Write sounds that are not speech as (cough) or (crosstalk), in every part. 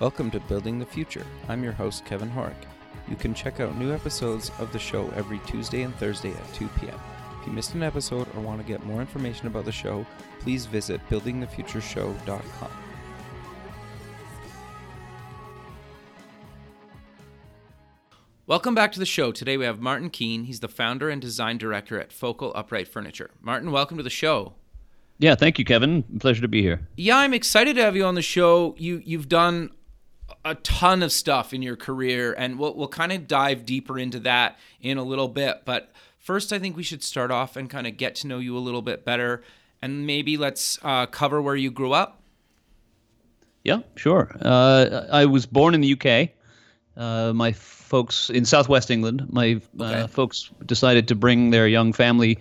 Welcome to Building the Future. I'm your host, Kevin Horick. You can check out new episodes of the show every Tuesday and Thursday at 2 p.m. If you missed an episode or want to get more information about the show, please visit buildingthefutureshow.com. Welcome back to the show. Today we have Martin Keen. He's the founder and design director at Focal Upright Furniture. Martin, welcome to the show. Yeah, thank you, Kevin. Pleasure to be here. Yeah, I'm excited to have you on the show. You you've done a ton of stuff in your career, and we'll we'll kind of dive deeper into that in a little bit. But first, I think we should start off and kind of get to know you a little bit better, and maybe let's uh, cover where you grew up. Yeah, sure. Uh, I was born in the UK. Uh, my folks in Southwest England. My uh, okay. folks decided to bring their young family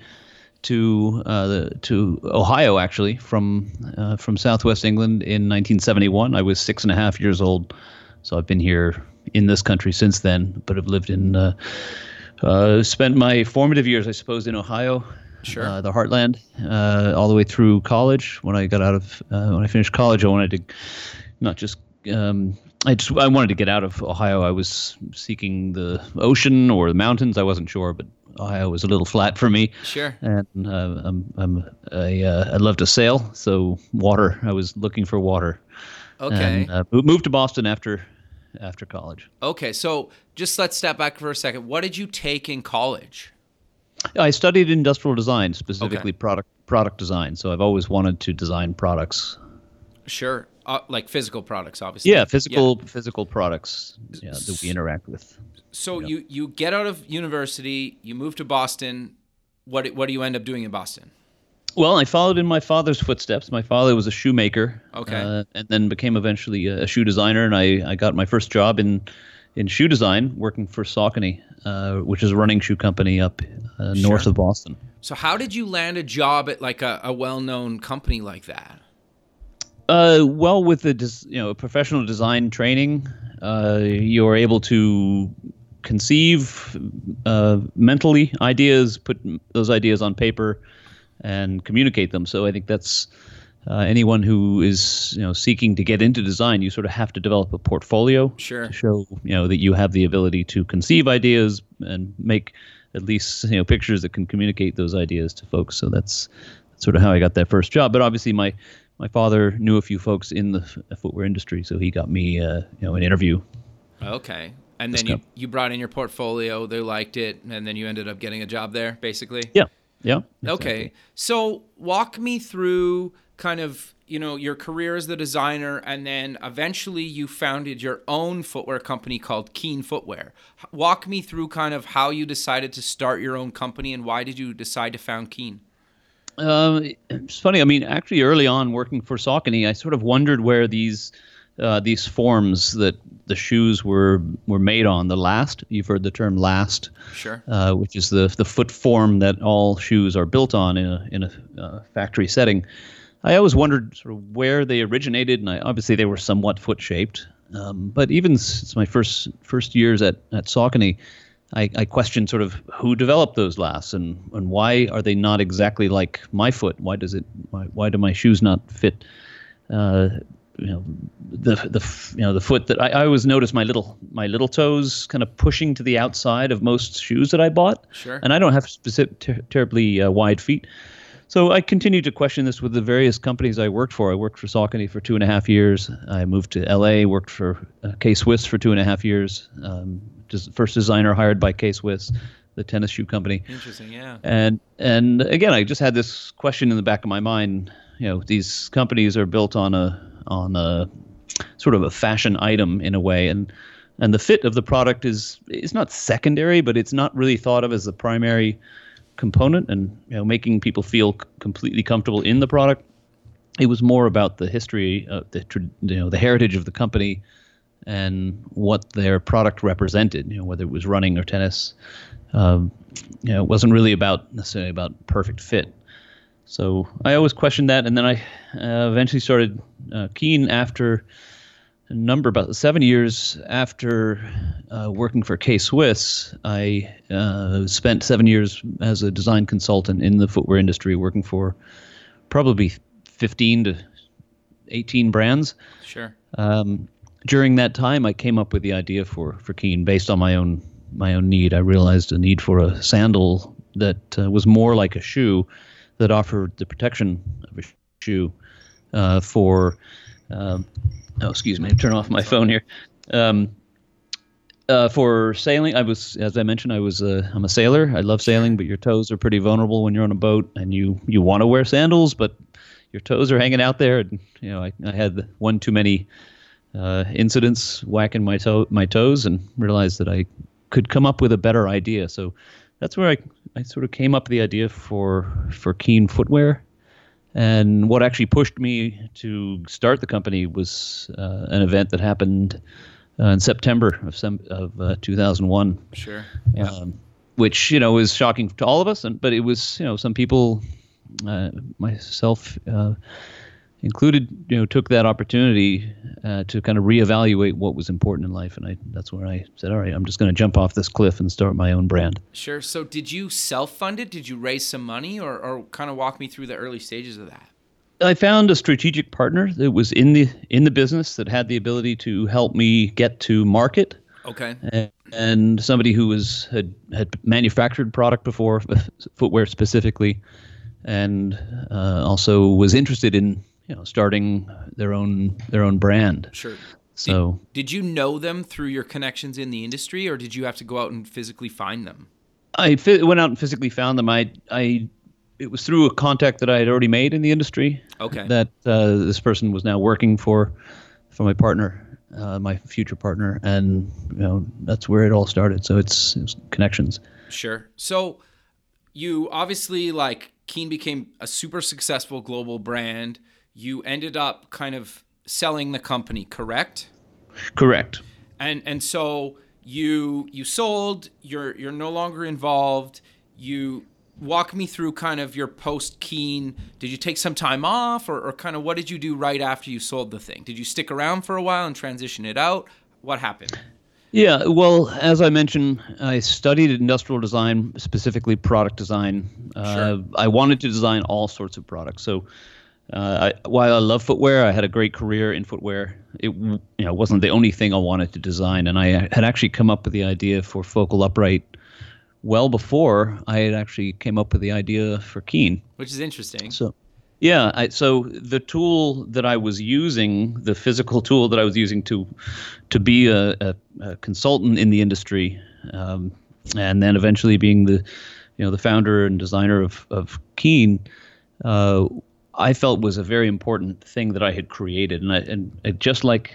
to uh, the, to Ohio actually from uh, from Southwest England in 1971. I was six and a half years old, so I've been here in this country since then, but have lived in uh, uh spent my formative years, I suppose, in Ohio. Sure. Uh, the heartland, uh, all the way through college. When I got out of when I finished college, I wanted to not just um, I just I wanted to get out of Ohio. I was seeking the ocean or the mountains. I wasn't sure, but Ohio was a little flat for me. Sure. And uh, I'm, I'm I, uh, I love to sail, so water. I was looking for water. Okay. And, uh, moved to Boston after after college. Okay, so just let's step back for a second. What did you take in college? I studied industrial design, specifically okay. product product design. So I've always wanted to design products. Sure, uh, like physical products, obviously. Yeah, physical yeah. physical products yeah, that we interact with so you you get out of university, you move to Boston. What what do you end up doing in Boston? Well, I followed in my father's footsteps. My father was a shoemaker, okay, uh, and then became eventually a shoe designer. And I, I got my first job in in shoe design, working for Saucony, uh, which is a running shoe company up uh, sure. north of Boston. So, how did you land a job at like a, a well known company like that? Uh, well, with the you know professional design training, uh, you're able to conceive uh, mentally ideas, put those ideas on paper, and communicate them. So I think that's uh, anyone who is you know seeking to get into design. You sort of have to develop a portfolio sure. to show you know that you have the ability to conceive ideas and make at least you know pictures that can communicate those ideas to folks. So that's, that's sort of how I got that first job. But obviously my my father knew a few folks in the footwear industry, so he got me uh, you know an interview. Okay, and then you, you brought in your portfolio, they liked it, and then you ended up getting a job there, basically? Yeah. Yeah. Exactly. Okay. So walk me through kind of, you know, your career as the designer, and then eventually you founded your own footwear company called keen Footwear. Walk me through kind of how you decided to start your own company and why did you decide to found keen Um, it's funny. I mean, actually, early on working for Saucony, I sort of wondered where these uh, these forms that the shoes were were made on. The last you've heard the term last, sure, uh, which is the the foot form that all shoes are built on in a in a uh, factory setting. I always wondered sort of where they originated, and I, obviously they were somewhat foot shaped. Um, but even since my first first years at at Saucony, I, I questioned sort of who developed those lasts and and why are they not exactly like my foot? Why does it? Why, why do my shoes not fit? Uh, you know the the you know the foot that I, I always notice my little my little toes kind of pushing to the outside of most shoes that I bought. Sure. And I don't have specific ter- terribly uh, wide feet, so I continued to question this with the various companies I worked for. I worked for Saucony for two and a half years. I moved to L.A. worked for uh, K Swiss for two and a half years. Um, just first designer hired by K Swiss the tennis shoe company. Interesting, yeah. And and again, I just had this question in the back of my mind. You know, these companies are built on a on a sort of a fashion item in a way, and and the fit of the product is is not secondary, but it's not really thought of as the primary component, and you know, making people feel c- completely comfortable in the product. It was more about the history, of the you know the heritage of the company, and what their product represented. You know, whether it was running or tennis. Um, you know, it wasn't really about necessarily about perfect fit. So I always questioned that, and then I uh, eventually started uh, Keen after a number about seven years after uh, working for K Swiss. I uh, spent seven years as a design consultant in the footwear industry, working for probably 15 to 18 brands. Sure. Um, during that time, I came up with the idea for for Keen based on my own my own need. I realized a need for a sandal that uh, was more like a shoe, that offered the protection of a shoe uh, for. Um, oh, excuse me. Turn off my phone here. Um, uh, for sailing, I was, as I mentioned, I was a, I'm a sailor. I love sailing, but your toes are pretty vulnerable when you're on a boat, and you you want to wear sandals, but your toes are hanging out there. And you know, I, I had one too many uh, incidents whacking my toe my toes, and realized that I could come up with a better idea. So that's where I I sort of came up with the idea for for Keen footwear. And what actually pushed me to start the company was uh, an event that happened uh, in September of some of uh, 2001. Sure. Yeah. Um, which you know was shocking to all of us, and but it was you know some people, uh, myself uh, included, you know, took that opportunity uh, to kind of reevaluate what was important in life, and I that's where I said, all right, I'm just going to jump off this cliff and start my own brand. Sure. So did you self fund it? Did you raise some money, or or kind of walk me through the early stages of that? I found a strategic partner that was in the in the business that had the ability to help me get to market. Okay. And, and somebody who was had had manufactured product before, (laughs) footwear specifically, and uh, also was interested in you know starting their own their own brand. Sure. So did, did you know them through your connections in the industry, or did you have to go out and physically find them? I fi- went out and physically found them. I I it was through a contact that I had already made in the industry. Okay. That uh, this person was now working for for my partner, uh, my future partner, and you know that's where it all started. So it's, it's connections. Sure. So you obviously like Keen became a super successful global brand. You ended up kind of selling the company, correct? Correct. And and so you you sold. You're you're no longer involved. You walk me through kind of your post keen did you take some time off or, or kind of what did you do right after you sold the thing did you stick around for a while and transition it out what happened yeah well as i mentioned i studied industrial design specifically product design sure. uh, i wanted to design all sorts of products so uh, I, while I love footwear, I had a great career in footwear. It you know wasn't the only thing I wanted to design, and I had actually come up with the idea for Focal Upright well before I had actually came up with the idea for Keen, which is interesting. So, yeah, I, so the tool that I was using, the physical tool that I was using to to be a, a, a consultant in the industry, um, and then eventually being the you know the founder and designer of of Keen. Uh, I felt was a very important thing that I had created, and I, and just like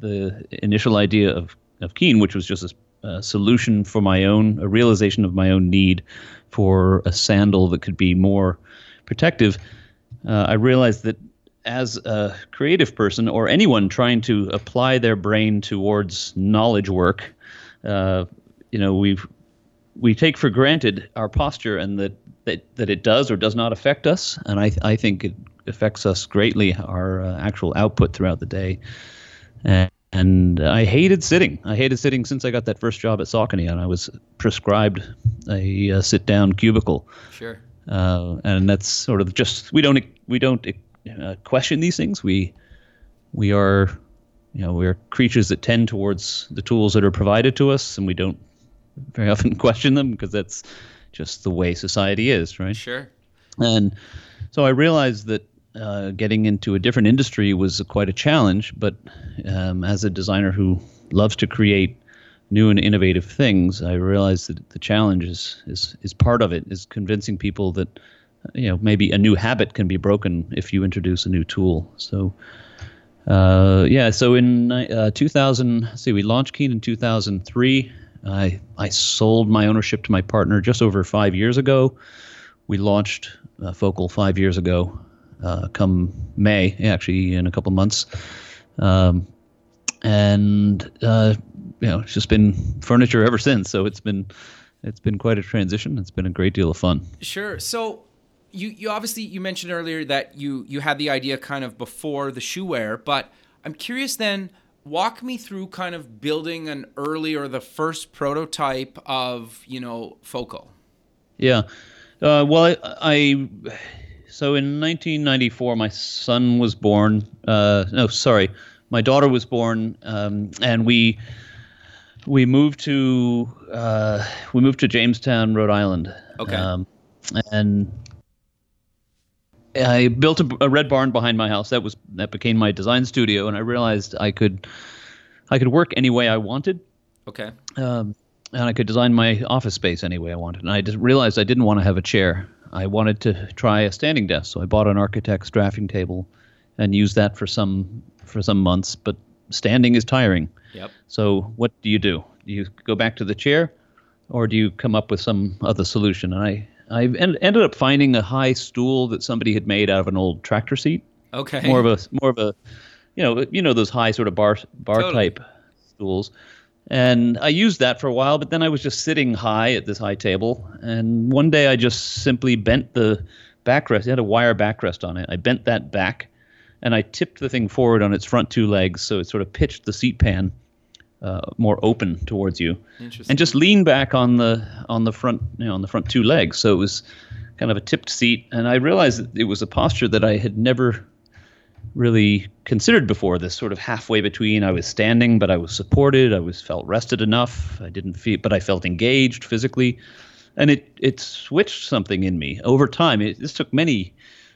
the initial idea of of Keen, which was just a a solution for my own, a realization of my own need for a sandal that could be more protective, uh, I realized that as a creative person or anyone trying to apply their brain towards knowledge work, uh, you know, we we take for granted our posture and that, that that it does or does not affect us, and I I think it affects us greatly our uh, actual output throughout the day. And, and I hated sitting. I hated sitting since I got that first job at Saucony, and I was prescribed a, a sit-down cubicle. Sure. Uh, and that's sort of just we don't we don't uh, question these things. We we are you know we're creatures that tend towards the tools that are provided to us, and we don't very (laughs) often question them because that's just the way society is, right? Sure. And so I realized that uh, getting into a different industry was quite a challenge. But um, as a designer who loves to create new and innovative things, I realized that the challenge is is is part of it. Is convincing people that you know maybe a new habit can be broken if you introduce a new tool. So. Uh, yeah, so in uh, 2000, see, we launched Keen in 2003. I I sold my ownership to my partner just over five years ago. We launched uh, Focal five years ago, uh, come May, actually in a couple months. Um, and uh, you know, it's just been furniture ever since. So it's been it's been quite a transition. It's been a great deal of fun. Sure. So you you obviously you mentioned earlier that you you had the idea kind of before the shoe wear, but I'm curious then walk me through kind of building an early or the first prototype of you know focal yeah uh, well I, I, so in 1994 my son was born uh, no sorry my daughter was born, um, and we we moved to uh, we moved to Jamestown, Rhode Island. Okay. Um, and I built a, a red barn behind my house. That was that became my design studio, and I realized I could I could work any way I wanted. Okay. Um, and I could design my office space any way I wanted. And I just realized I didn't want to have a chair. I wanted to try a standing desk, so I bought an architect's drafting table, and used that for some for some months. But standing is tiring. Yep. So what do you do? Do you go back to the chair, or do you come up with some other solution? And I I en- ended up finding a high stool that somebody had made out of an old tractor seat. Okay. More of a more of a, you know you know those high sort of bar bar Totally. type stools. And I used that for a while, but then I was just sitting high at this high table. And one day I just simply bent the backrest. It had a wire backrest on it. I bent that back and I tipped the thing forward on its front two legs. So it sort of pitched the seat pan uh, more open towards you Interesting. and just lean back on the on the front you know on the front two legs. So it was kind of a tipped seat. And i realized that it was a posture that i had never really considered before this sort of halfway between. I was standing but i was supported. I was felt rested enough. I didn't feel but i felt engaged physically. And it it switched something in me over time. It, this took many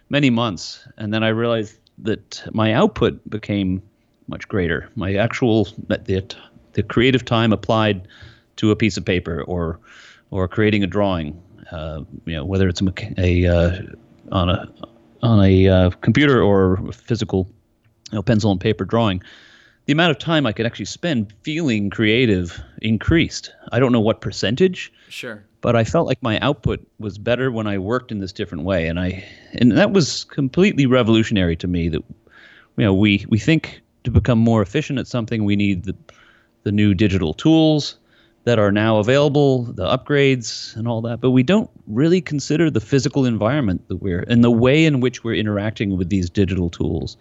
many months. And then i realized that my output became much greater. My actual the, the creative time applied to a piece of paper or or creating a drawing uh, you know whether it's a, a uh, on a on a uh, computer or a physical you know, pencil and paper drawing the amount of time I could actually spend feeling creative increased. I don't know what percentage, Sure. but I felt like my output was better when I worked in this different way, and I and that was completely revolutionary to me. That you know we we think to become more efficient at something we need the the new digital tools that are now available, the upgrades and all that, but we don't really consider the physical environment that we're and the way in which we're interacting with these digital tools.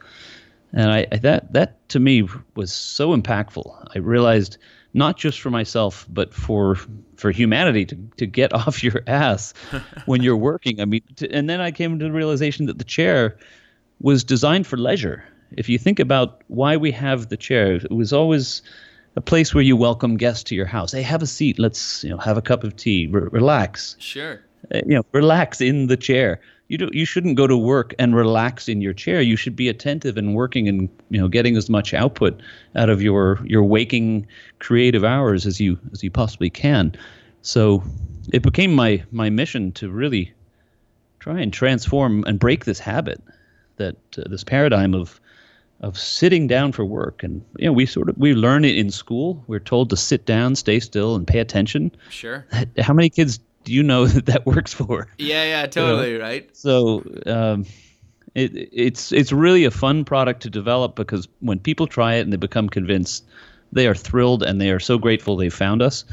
And I, I that that to me was so impactful. I realized not just for myself, but for for humanity to, to get (laughs) off your ass when you're working. I mean, to, and then I came to the realization that the chair was designed for leisure. If you think about why we have the chair, it was always a place where you welcome guests to your house. Hey, have a seat. Let's you know have a cup of tea. Re- relax. Sure. Uh, you know, relax in the chair. You do, you shouldn't go to work and relax in your chair. You should be attentive and working and you know getting as much output out of your your waking creative hours as you as you possibly can. So it became my my mission to really try and transform and break this habit that uh, this paradigm of of sitting down for work and you know we sort of we learn it in school we're told to sit down stay still and pay attention Sure. (laughs) how many kids do you know (laughs) that that works for? Yeah, yeah, totally, right? So um, it, it's it's really a fun product to develop because when people try it and they become convinced, they are thrilled and they are so grateful they found us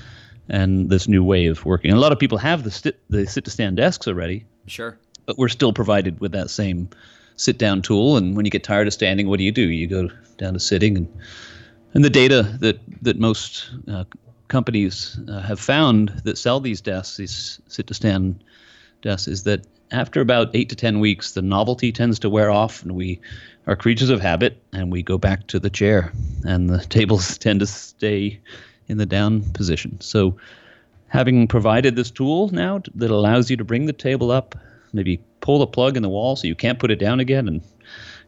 and this new way of working. And a lot of people have the sit the sit to stand desks already, Sure. but we're still provided with that same sit down tool. And when you get tired of standing, what do you do? You go down to sitting and and the data that that most uh, companies uh, have found that sell these desks, these sit to stand desks, is that after about eight to ten weeks, the novelty tends to wear off, and we are creatures of habit, and we go back to the chair, and the (laughs) tables tend to stay in the down position. So, having provided this tool now that allows you to bring the table up, maybe pull the plug in the wall so you can't put it down again, and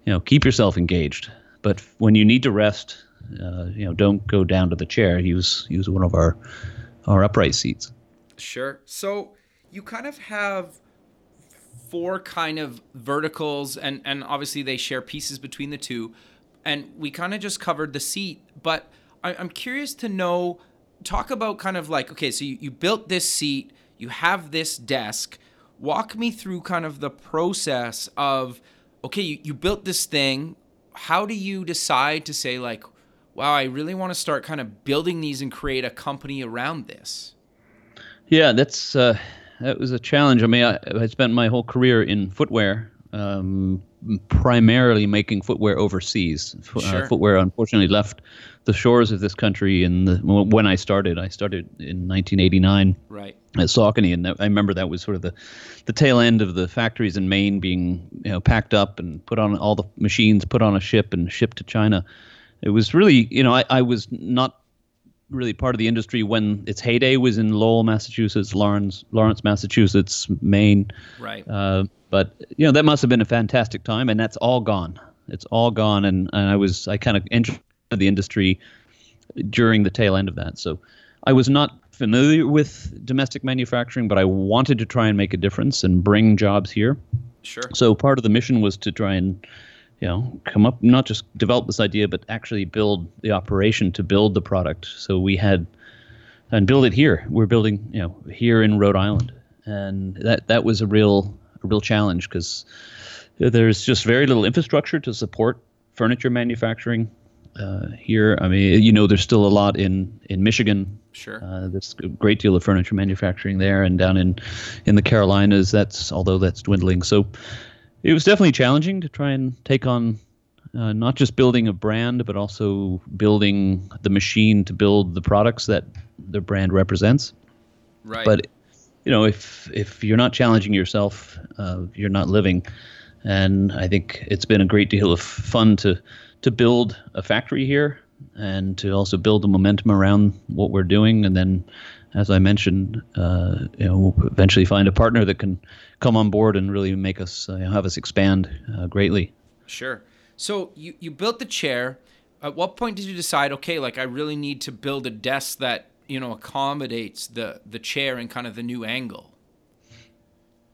you know keep yourself engaged. But when you need to rest, uh, you know, don't go down to the chair. Use use one of our our upright seats. Sure. So you kind of have four kind of verticals, and and obviously they share pieces between the two. And we kind of just covered the seat, but I, I'm curious to know. Talk about kind of like okay, so you, you built this seat, you have this desk. Walk me through kind of the process of okay, you, you built this thing. How do you decide to say like, wow, I really want to start kind of building these and create a company around this? Yeah, that's uh, that was a challenge. I mean, I, I spent my whole career in footwear, um, primarily making footwear overseas. F- Sure. Uh, footwear unfortunately left the shores of this country in the when I started. I started in 1989 Right. At Saucony, and I remember that was sort of the, the tail end of the factories in Maine being you know packed up and put on all the machines, put on a ship and shipped to China, it was really, you know, I, I was not really part of the industry when its heyday was in Lowell, Massachusetts, Lawrence, Lawrence, Massachusetts, Maine. Right. Uh, but you know that must have been a fantastic time, and that's all gone. It's all gone, and, and I was I kind of entered the industry during the tail end of that. So I was not familiar with domestic manufacturing, but I wanted to try and make a difference and bring jobs here. Sure. So part of the mission was to try and you know come up not just develop this idea but actually build the operation to build the product so we had and build it here we're building you know here in Rhode Island and that that was a real a real challenge because there's just very little infrastructure to support furniture manufacturing uh, here I mean you know there's still a lot in in Michigan Sure. uh, there's a great deal of furniture manufacturing there, and down in in the Carolinas, that's although that's dwindling. So it was definitely challenging to try and take on uh, not just building a brand, but also building the machine to build the products that the brand represents. right. But you know, if if you're not challenging yourself, uh, you're not living. And I think it's been a great deal of fun to to build a factory here and to also build the momentum around what we're doing. And then, as I mentioned, uh, you know, eventually find a partner that can come on board and really make us uh, have us expand uh, greatly. Sure. So you, you built the chair. At what point did you decide, okay, like I really need to build a desk that, you know, accommodates the the chair and kind of the new angle?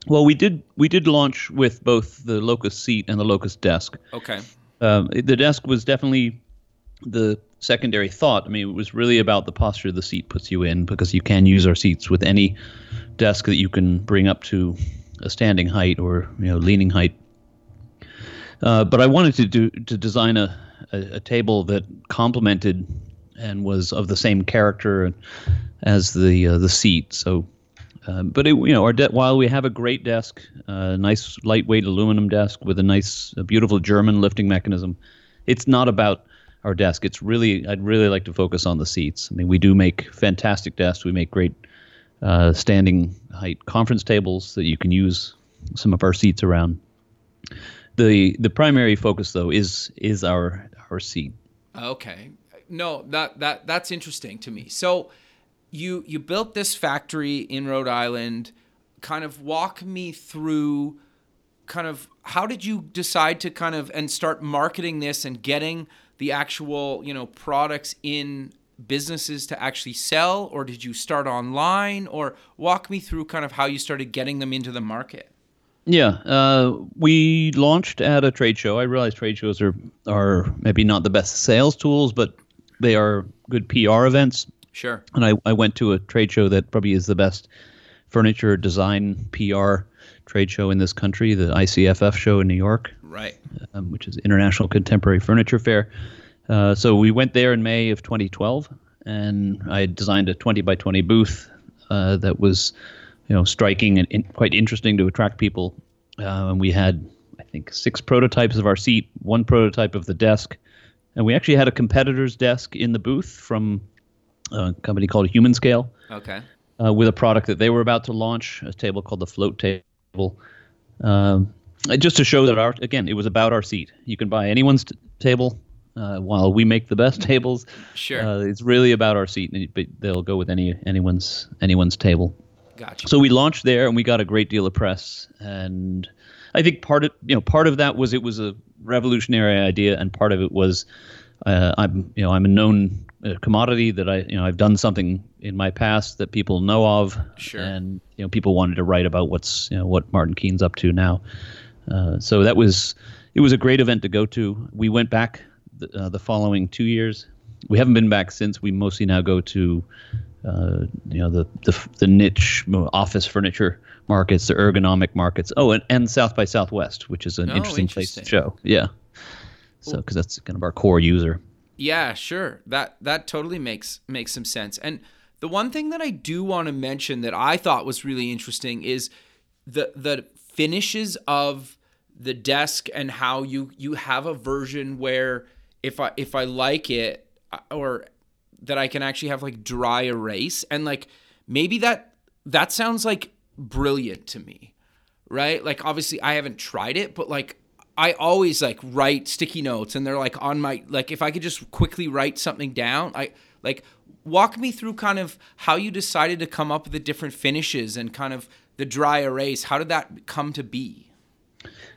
Well, we did we did launch with both the Locus seat and the Locus desk. Okay. Um, the desk was definitely the secondary thought. I mean, it was really about the posture the seat puts you in because you can use our seats with any desk that you can bring up to a standing height or you know leaning height. Uh, but I wanted to do to design a, a, a table that complemented and was of the same character as the uh, the seat. So, uh, but it, you know, our de- while we have a great desk, a nice lightweight aluminum desk with a nice, a beautiful German lifting mechanism, it's not about our desk. It's really, I'd really like to focus on the seats. I mean, we do make fantastic desks. We make great uh, standing height conference tables that you can use some of our seats around. The the primary focus though is is our our seat. Okay. No, that that that's interesting to me. So you you built this factory in Rhode Island. Kind of walk me through kind of how did you decide to kind of and start marketing this and getting the actual, you know, products in businesses to actually sell or did you start online or walk me through kind of how you started getting them into the market? Yeah, uh, we launched at a trade show. I realize trade shows are are maybe not the best sales tools, but they are good PR events. Sure. And I, I went to a trade show that probably is the best furniture design PR trade show in this country, the ICFF show in New York, Right. um, which is International Contemporary Furniture Fair. Uh, so we went there in May of 2012, and I designed a 20 by 20 booth uh, that was, you know, striking and in, quite interesting to attract people. Uh, and we had, I think, six prototypes of our seat, one prototype of the desk, and we actually had a competitor's desk in the booth from a company called Humanscale Okay. uh, with a product that they were about to launch, a table called the Float Table. Um, uh, just to show that our again, it was about our seat. You can buy anyone's t- table. Uh, while we make the best (laughs) tables, Sure. uh, it's really about our seat, and but they'll go with any anyone's anyone's table. Gotcha. So we launched there, and we got a great deal of press. And I think part of you know part of that was it was a revolutionary idea, and part of it was uh, I'm you know I'm a known uh, commodity that I you know I've done something in my past that people know of, Sure. and you know people wanted to write about what's you know what Martin Keen's up to now. Uh, so that was it was a great event to go to. We went back the, uh, the following two years. We haven't been back since. We mostly now go to uh, you know the, the the niche office furniture markets, the ergonomic markets. Oh, and, and South by Southwest, which is an Oh, interesting, place to show. Yeah. So because that's kind of our core user. Yeah, sure. That that totally makes makes some sense. And the one thing that I do want to mention that I thought was really interesting is the the finishes of the desk and how you you have a version where if I if I like it uh, or that I can actually have like dry erase and like maybe that that sounds like brilliant to me. Right? Like obviously I haven't tried it, but like I always like write sticky notes and they're like on my like if I could just quickly write something down, I like walk me through kind of how you decided to come up with the different finishes and kind of the dry erase. How did that come to be?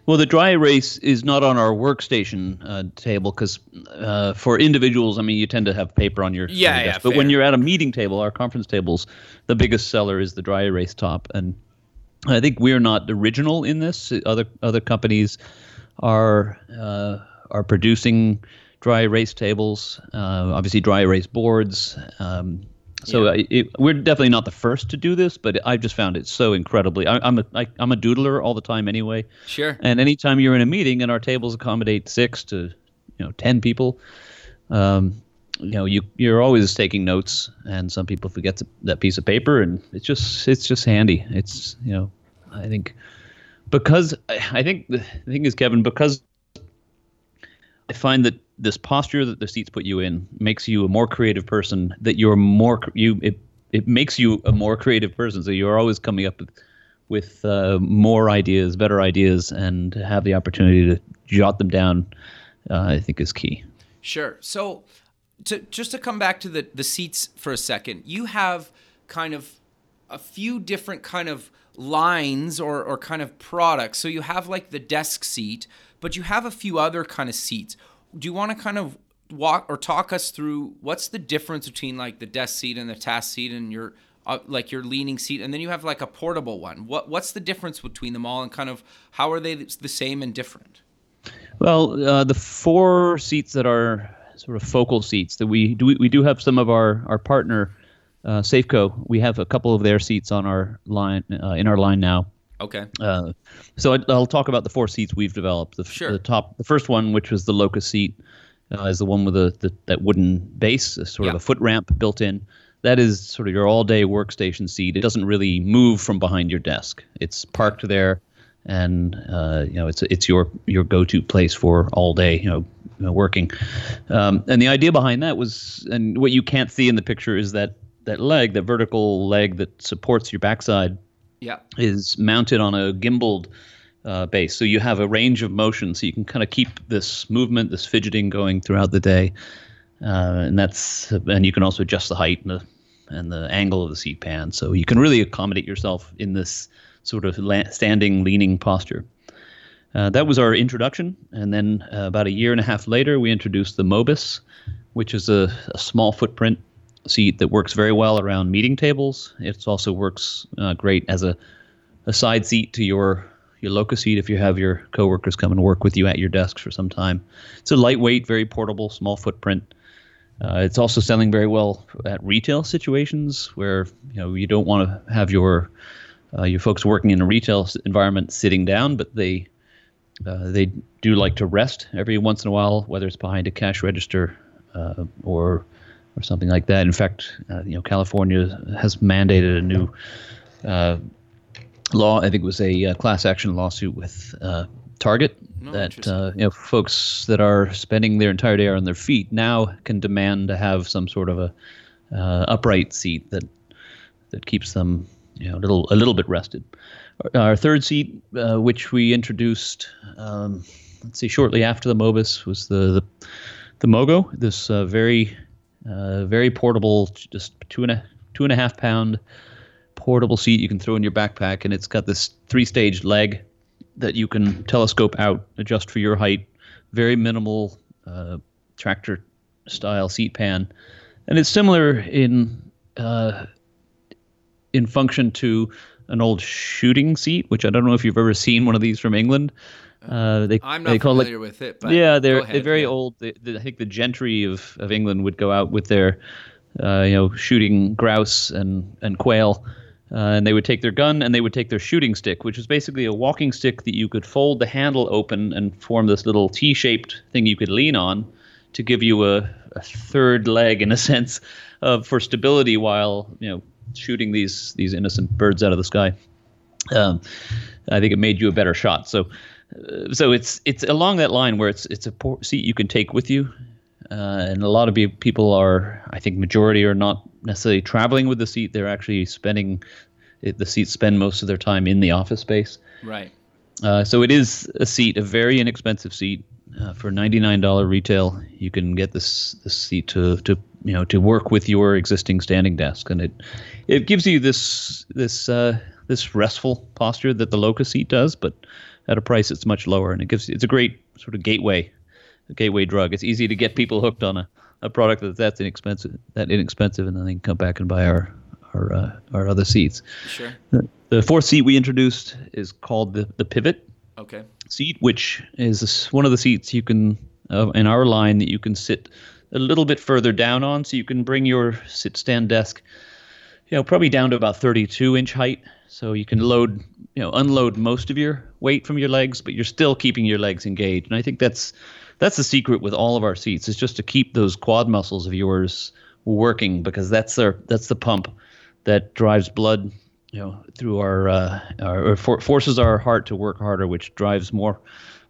Well, the dry erase is not on our workstation uh, table because uh, for individuals, I mean, you tend to have paper on your, yeah, on yeah. But fair. when you're at a meeting table, our conference tables, the biggest seller is the dry erase top, and I think we're not original in this. Other other companies are uh, are producing dry erase tables, uh, obviously dry erase boards. Um, so Yeah. it, we're definitely not the first to do this, but I've just found it so incredibly. I, I'm a I, I'm a doodler all the time anyway, Sure. and anytime you're in a meeting and our tables accommodate six to you know ten people, um, you know you you're always taking notes, and some people forget to, that piece of paper, and it's just it's just handy. It's you know I think because I think the thing is Kevin because I find that this posture that the seats put you in makes you a more creative person. That you're more you it it makes you a more creative person. So you're always coming up with with uh, more ideas, better ideas, and have the opportunity to jot them down. Uh, I think is key. Sure. So, to just to come back to the the seats for a second, you have kind of a few different kind of lines or or kind of products. So you have like the desk seat, but you have a few other kind of seats. Do you want to kind of walk or talk us through what's the difference between like the desk seat and the task seat and your uh, like your leaning seat and then you have like a portable one. What what's the difference between them all and kind of how are they the same and different? Well, uh, the four seats that are sort of focal seats that we do, we do have some of our our partner uh, Safco. We have a couple of their seats on our line uh, in our line now. Okay. Uh, so I, I'll talk about the four seats we've developed. The, Sure. the top, the first one, which was the Locus seat, uh, is the one with the, the that wooden base, a sort Yeah. of a foot ramp built in. That is sort of your all-day workstation seat. It doesn't really move from behind your desk. It's parked there, and uh, you know it's it's your your go-to place for all day. You know, you know, working. Um, and the idea behind that was, and what you can't see in the picture is that that leg, that vertical leg that supports your backside Yeah. is mounted on a gimbaled uh, base. So you have a range of motion, so you can kind of keep this movement, this fidgeting going throughout the day, uh, and that's and you can also adjust the height and the and the angle of the seat pan, so you can really accommodate yourself in this sort of la- standing, leaning posture. Uh, that was our introduction, and then uh, about a year and a half later, we introduced the Mobis, which is a, a small footprint seat that works very well around meeting tables. It also works uh, great as a, a side seat to your your locus seat if you have your coworkers come and work with you at your desks for some time. It's a lightweight, very portable, small footprint. Uh, it's also selling very well at retail situations where you know you don't want to have your uh, your folks working in a retail environment sitting down, but they uh, they do like to rest every once in a while, whether it's behind a cash register uh, or or something like that. In fact, uh, you know, California has mandated a new uh, law. I think it was a uh, class action lawsuit with uh, Target Oh, that uh, you know folks that are spending their entire day on their feet now can demand to have some sort of a uh, upright seat that that keeps them you know a little a little bit rested. Our, our third seat, uh, which we introduced, um, let's see, shortly after the Mobis, was the the, the Mogo. This uh, very uh, very portable, just two and a two and a half pound portable seat you can throw in your backpack, and it's got this three stage leg that you can telescope out, adjust for your height. Very minimal uh, tractor style seat pan, and it's similar in uh, in function to an old shooting seat, which I don't know if you've ever seen one of these from England. Uh, they I'm they not call it familiar with it, but yeah, they're ahead, they're very yeah. old. The, the, I think the gentry of, of England would go out with their, uh, you know, shooting grouse and and quail, uh, and they would take their gun and they would take their shooting stick, which is basically a walking stick that you could fold the handle open and form this little T-shaped thing you could lean on, to give you a, a third leg in a (laughs) sense, of for stability while you know shooting these these innocent birds out of the sky. Um, I think it made you a better shot. So, so it's it's along that line where it's it's a seat you can take with you, uh, and a lot of people are, I think, majority are not necessarily traveling with the seat. They're actually spending it, the seats spend most of their time in the office space. right. Uh, so it is a seat, a very inexpensive seat. Uh, for ninety nine dollar retail, you can get this this seat to to you know to work with your existing standing desk, and it it gives you this this uh, this restful posture that the Locus seat does, but at a price that's much lower, and it gives it's a great sort of gateway a gateway drug. It's easy to get people hooked on a, a product that's that inexpensive that inexpensive, and then they can come back and buy our our uh, our other seats. Sure. The, the fourth seat we introduced is called the the Pivot Okay. seat, which is one of the seats you can uh, in our line that you can sit a little bit further down on, so you can bring your sit stand desk, you know, probably down to about 32 inch height, so you can load, you know, unload most of your weight from your legs, but you're still keeping your legs engaged, and I think that's that's the secret with all of our seats is just to keep those quad muscles of yours working because that's our that's the pump that drives blood you know through our, uh, our or for, forces our heart to work harder which drives more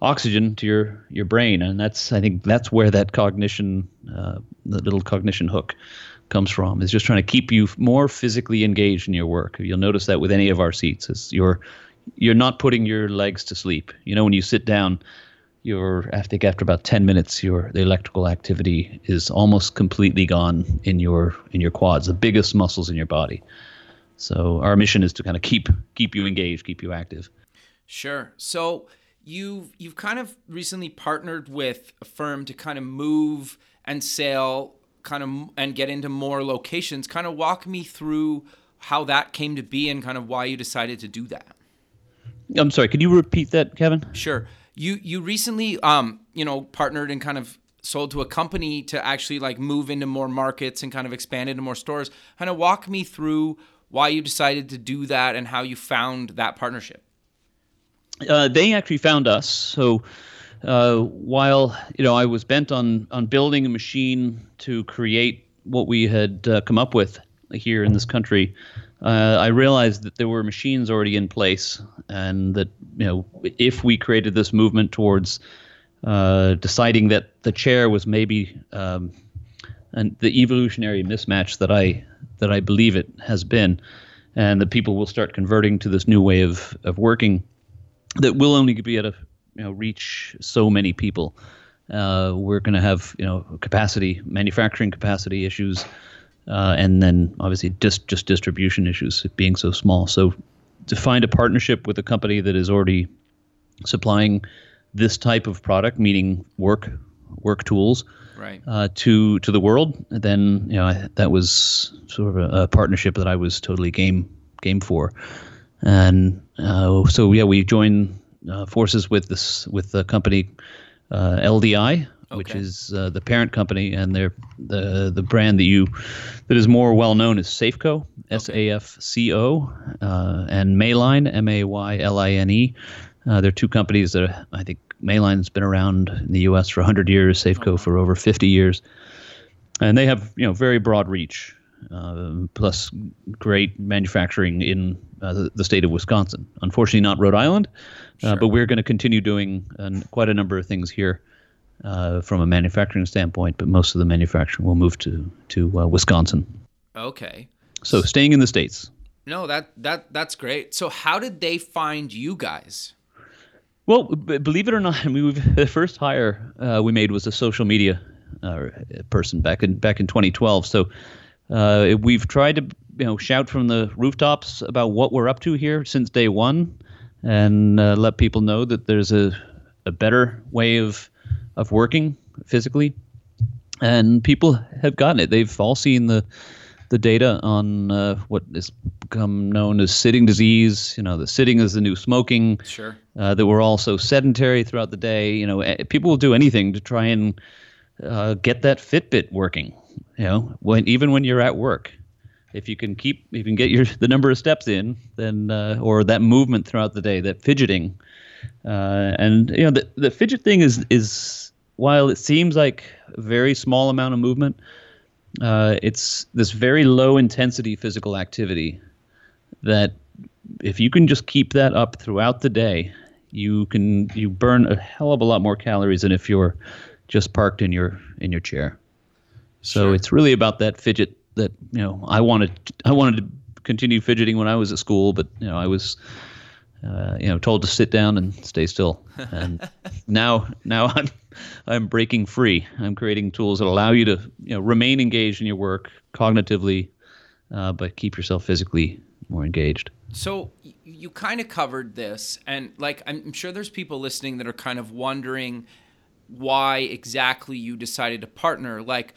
oxygen to your your brain. And that's i think that's where that cognition uh, the little cognition hook comes from. Is just trying to keep you more physically engaged in your work. You'll notice that with any of our seats is you're you're not putting your legs to sleep. You know when you sit down you're I think after about 10 minutes your the electrical activity is almost completely gone in your in your quads the biggest muscles in your body. So our mission is to kind of keep keep you engaged keep you active. Sure. So you've you've kind of recently partnered with a firm to kind of move and sail kind of and get into more locations. Kind of walk me through how that came to be and kind of why you decided to do that. I'm sorry could you repeat that Kevin Sure. You you recently um you know partnered and kind of sold to a company to actually like move into more markets and kind of expand into more stores. Kind of walk me through why you decided to do that and how you found that partnership. uh, they actually found us. So uh, while you know I was bent on on building a machine to create what we had uh, come up with here in this country, uh, I realized that there were machines already in place, and that you know if we created this movement towards uh, deciding that the chair was maybe um, and the evolutionary mismatch that I that I believe it has been, and that people will start converting to this new way of of working that will only be able to you know reach so many people. Uh, we're going to have you know capacity, manufacturing capacity issues, uh, and then obviously just just distribution issues being so small. So to find a partnership with a company that is already supplying this type of product, meaning work work tools, Right. uh, to to the world, then you know I, that was sort of a, a partnership that I was totally game game for, and uh, so yeah, we joined uh, forces with this with the company uh, LDI, which is uh, the parent company, and they're the the brand that you that is more well known is Safco, S A F C O, uh, and Mayline, M A Y L I N E. Uh, they're two companies that I think Mayline's been around in the U.S. for 100 years, Safco for over 50 years, and they have you know very broad reach, uh, plus great manufacturing in uh, the, state of Wisconsin. Unfortunately, not Rhode Island, uh, Sure. but we're going to continue doing quite a number of things here uh, from a manufacturing standpoint. But most of the manufacturing will move to to uh, Wisconsin. Okay. So staying in the states. No, that that that's great. So how did they find you guys? Well, b- believe it or not, I mean, we've, the first hire uh, we made was a social media uh, person back in back in 2012. So uh, we've tried to you know shout from the rooftops about what we're up to here since day one, and uh, let people know that there's a a better way of of working physically, and people have gotten it. They've all seen the the data on uh, what has become known as sitting disease. You know, the sitting is the new smoking Sure. uh, that we're all so sedentary throughout the day. You know, eh, people will do anything to try and uh, get that Fitbit working. You know, when even when you're at work, if you can keep, if you can get your the number of steps in, then uh, or that movement throughout the day, that fidgeting, uh, and you know, the the fidget thing is is while it seems like a very small amount of movement, uh, it's this very low intensity physical activity that if you can just keep that up throughout the day, you can you burn a hell of a lot more calories than if you're just parked in your in your chair. So Sure. it's really about that fidget that you know I wanted I wanted to continue fidgeting when I was at school, but you know I was uh, you know, told to sit down and stay still. (laughs) And now, now I'm, I'm breaking free. I'm creating tools that allow you to, you know, remain engaged in your work cognitively, uh, but keep yourself physically more engaged. So you kind of covered this, and like I'm sure there's people listening that are kind of wondering why exactly you decided to partner. Like,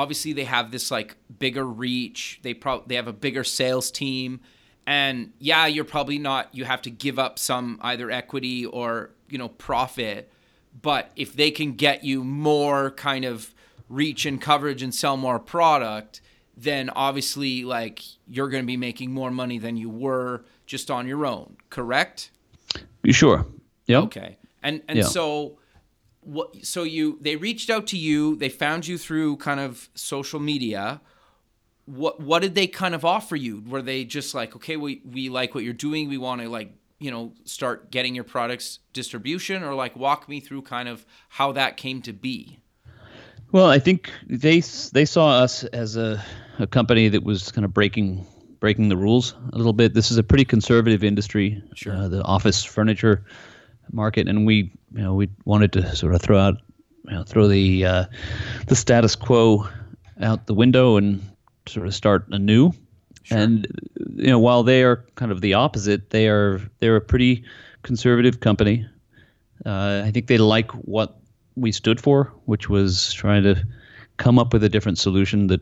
obviously they have this like bigger reach. They probably they have a bigger sales team. And yeah you're probably not you have to give up some either equity or you know profit. But if they can get you more kind of reach and coverage and sell more product then obviously like you're going to be making more money than you were just on your own. Correct? You sure? Yeah okay. And and yeah. so what so you they reached out to you they found you through kind of social media what what did they kind of offer you? Were they just like, okay, we we like what you're doing, we want to like you know start getting your products distribution, or like walk me through kind of how that came to be? Well, I think they they saw us as a a company that was kind of breaking breaking the rules a little bit. This is a pretty conservative industry, sure. uh, the office furniture market, and we you know we wanted to sort of throw out you know throw the uh, the status quo out the window and sort of start anew. Sure. And you know, while they are kind of the opposite, they are they're a pretty conservative company. Uh, I think they like what we stood for, which was trying to come up with a different solution that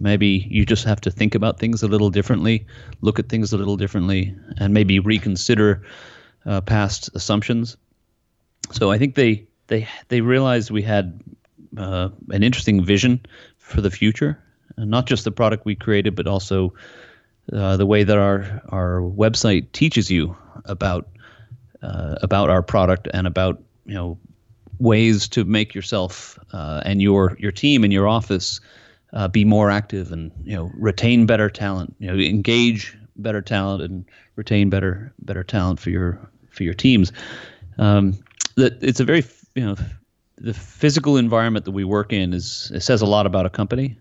maybe you just have to think about things a little differently, look at things a little differently, and maybe reconsider uh, past assumptions. So I think they they they realized we had uh, an interesting vision for the future, not just the product we created, but also uh, the way that our our website teaches you about uh, about our product and about you know ways to make yourself uh, and your your team and your office uh, be more active and you know retain better talent, you know engage better talent and retain better better talent for your for your teams. Um, that it's a very you know the physical environment that we work in is it says a lot about a company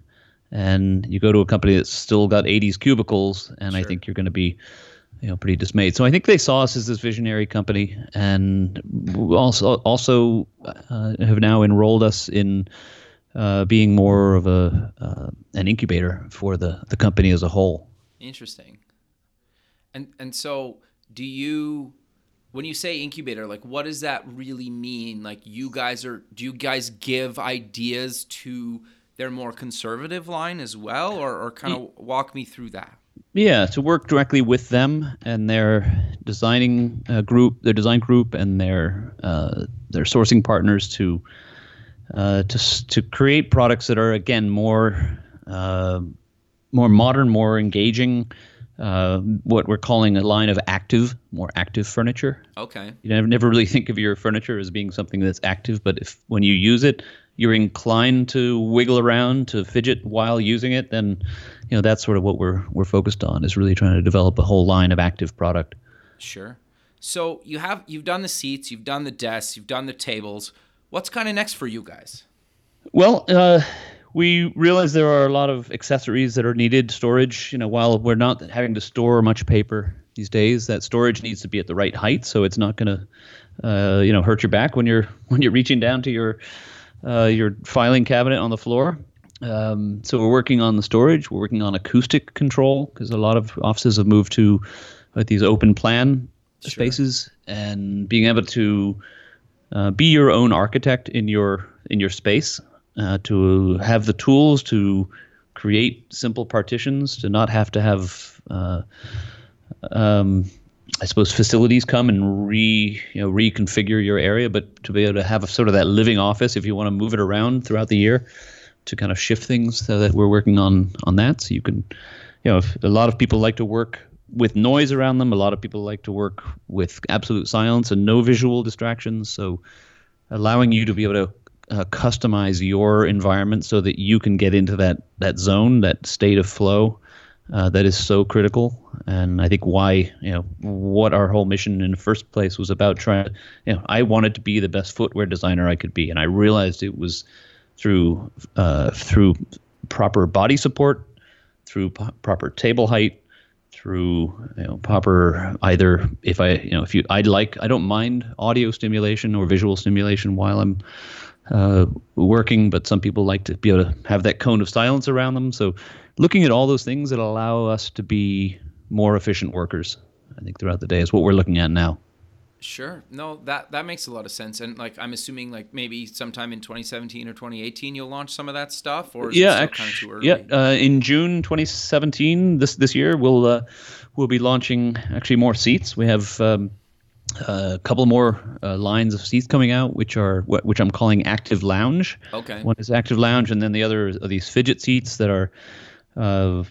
and you go to a company that's still got 80s cubicles, and sure. I think you're going to be, you know, pretty dismayed. So I think they saw us as this visionary company, and also also uh, have now enrolled us in uh, being more of a uh, an incubator for the the company as a whole. Interesting. And and so do you when you say incubator like what does that really mean like you guys are do you guys give ideas to their more conservative line as well, or, or kind of walk me through that? Yeah, to work directly with them and their designing uh, group, their design group, and their uh, their sourcing partners to uh, to to create products that are again more uh, more modern, more engaging. Uh, what we're calling a line of active, more active furniture. Okay. You never, never really (laughs) think of your furniture as being something that's active, but if when you use it, you're inclined to wiggle around to fidget while using it, then you know that's sort of what we're we're focused on is really trying to develop a whole line of active product. Sure. So you have you've done the seats, you've done the desks, you've done the tables. What's kind of next for you guys? Well, uh, we realize there are a lot of accessories that are needed, storage. You know, while we're not having to store much paper these days, that storage needs to be at the right height, so it's not going to, uh, you know, hurt your back when you're (laughs) when you're reaching down to your uh, your filing cabinet on the floor. Um, so we're working on the storage. We're working on acoustic control because a lot of offices have moved to uh, these open plan sure. spaces and being able to uh, be your own architect in your in your space, uh, to have the tools to create simple partitions, to not have to have uh, um, I suppose facilities come and re you know reconfigure your area, but to be able to have a, sort of that living office if you want to move it around throughout the year to kind of shift things so that we're working on on that. So you can, you know, if a lot of people like to work with noise around them. A lot of people like to work with absolute silence and no visual distractions. So allowing you to be able to uh, customize your environment so that you can get into that that zone, that state of flow uh, that is so critical. And I think why, you know, what our whole mission in the first place was about trying, you know, I wanted to be the best footwear designer I could be. And I realized it was through, uh, through proper body support, through p- proper table height, through you know proper either if I you know if you I'd like I don't mind audio stimulation or visual stimulation while I'm uh, working, but some people like to be able to have that cone of silence around them. So looking at all those things that allow us to be more efficient workers, I think throughout the day is what we're looking at now. Sure. No, that that makes a lot of sense. And like I'm assuming like maybe sometime in 2017 or 2018 you'll launch some of that stuff or yeah, actually, Yeah, uh, in June 2017 this this year we'll uh, we'll be launching actually more seats. We have um, a couple more uh, lines of seats coming out, which are which I'm calling Active Lounge. Okay. One is Active Lounge, and then the other are these fidget seats that are. Uh,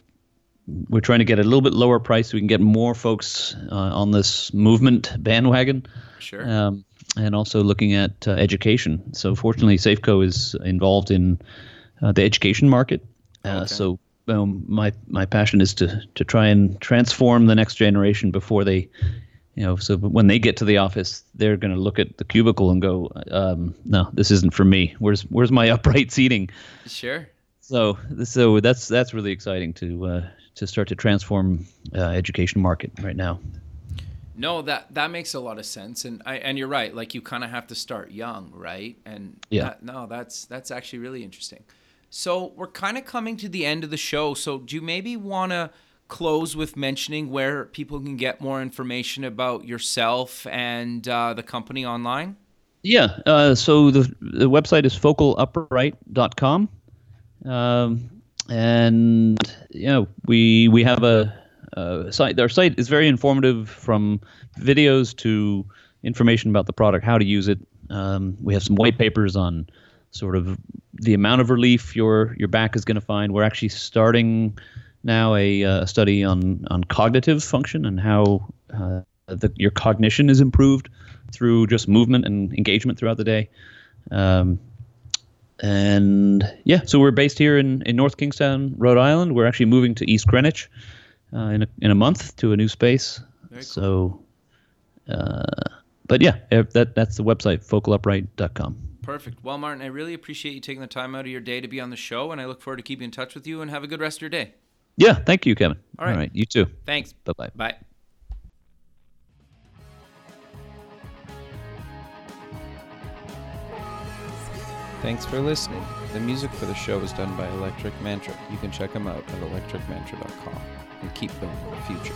we're trying to get a little bit lower price so we can get more folks uh, on this movement bandwagon. Sure. Um, and also looking at uh, education. So fortunately, Safco is involved in uh, the education market. Uh, okay. So um, my my passion is to to try and transform the next generation before they you know so when they get to the office they're going to look at the cubicle and go um, no this isn't for me. Where's where's my (laughs) upright seating? Sure. So so that's that's really exciting to uh, to start to transform uh, education market right now. No that that makes a lot of sense and I, and you're right like you kind of have to start young right? And yeah. that, no that's that's actually really interesting. So we're kind of coming to the end of the show so do you maybe want to close with mentioning where people can get more information about yourself and uh, the company online? Yeah. Uh, so the, the website is focalupright.com. Um, and, you know, we, we have a, a site. Our site is very informative from videos to information about the product, how to use it. Um, we have some white papers on sort of the amount of relief your your back is going to find. We're actually starting now a uh, study on on cognitive function and how uh, the, your cognition is improved through just movement and engagement throughout the day. Um, and yeah, so we're based here in, in North Kingstown, Rhode Island. We're actually moving to East Greenwich uh, in a in a month to a new space. So, uh, but yeah, that that's the website focalupright.com. Perfect. Well, Martin, I really appreciate you taking the time out of your day to be on the show, and I look forward to keeping in touch with you. And have a good rest of your day. Yeah, thank you, Kevin. All right. All right. You too. Thanks. Bye-bye. Bye. Thanks for listening. The music for the show is done by Electric Mantra. You can check them out at electricmantra.com and keep building the future.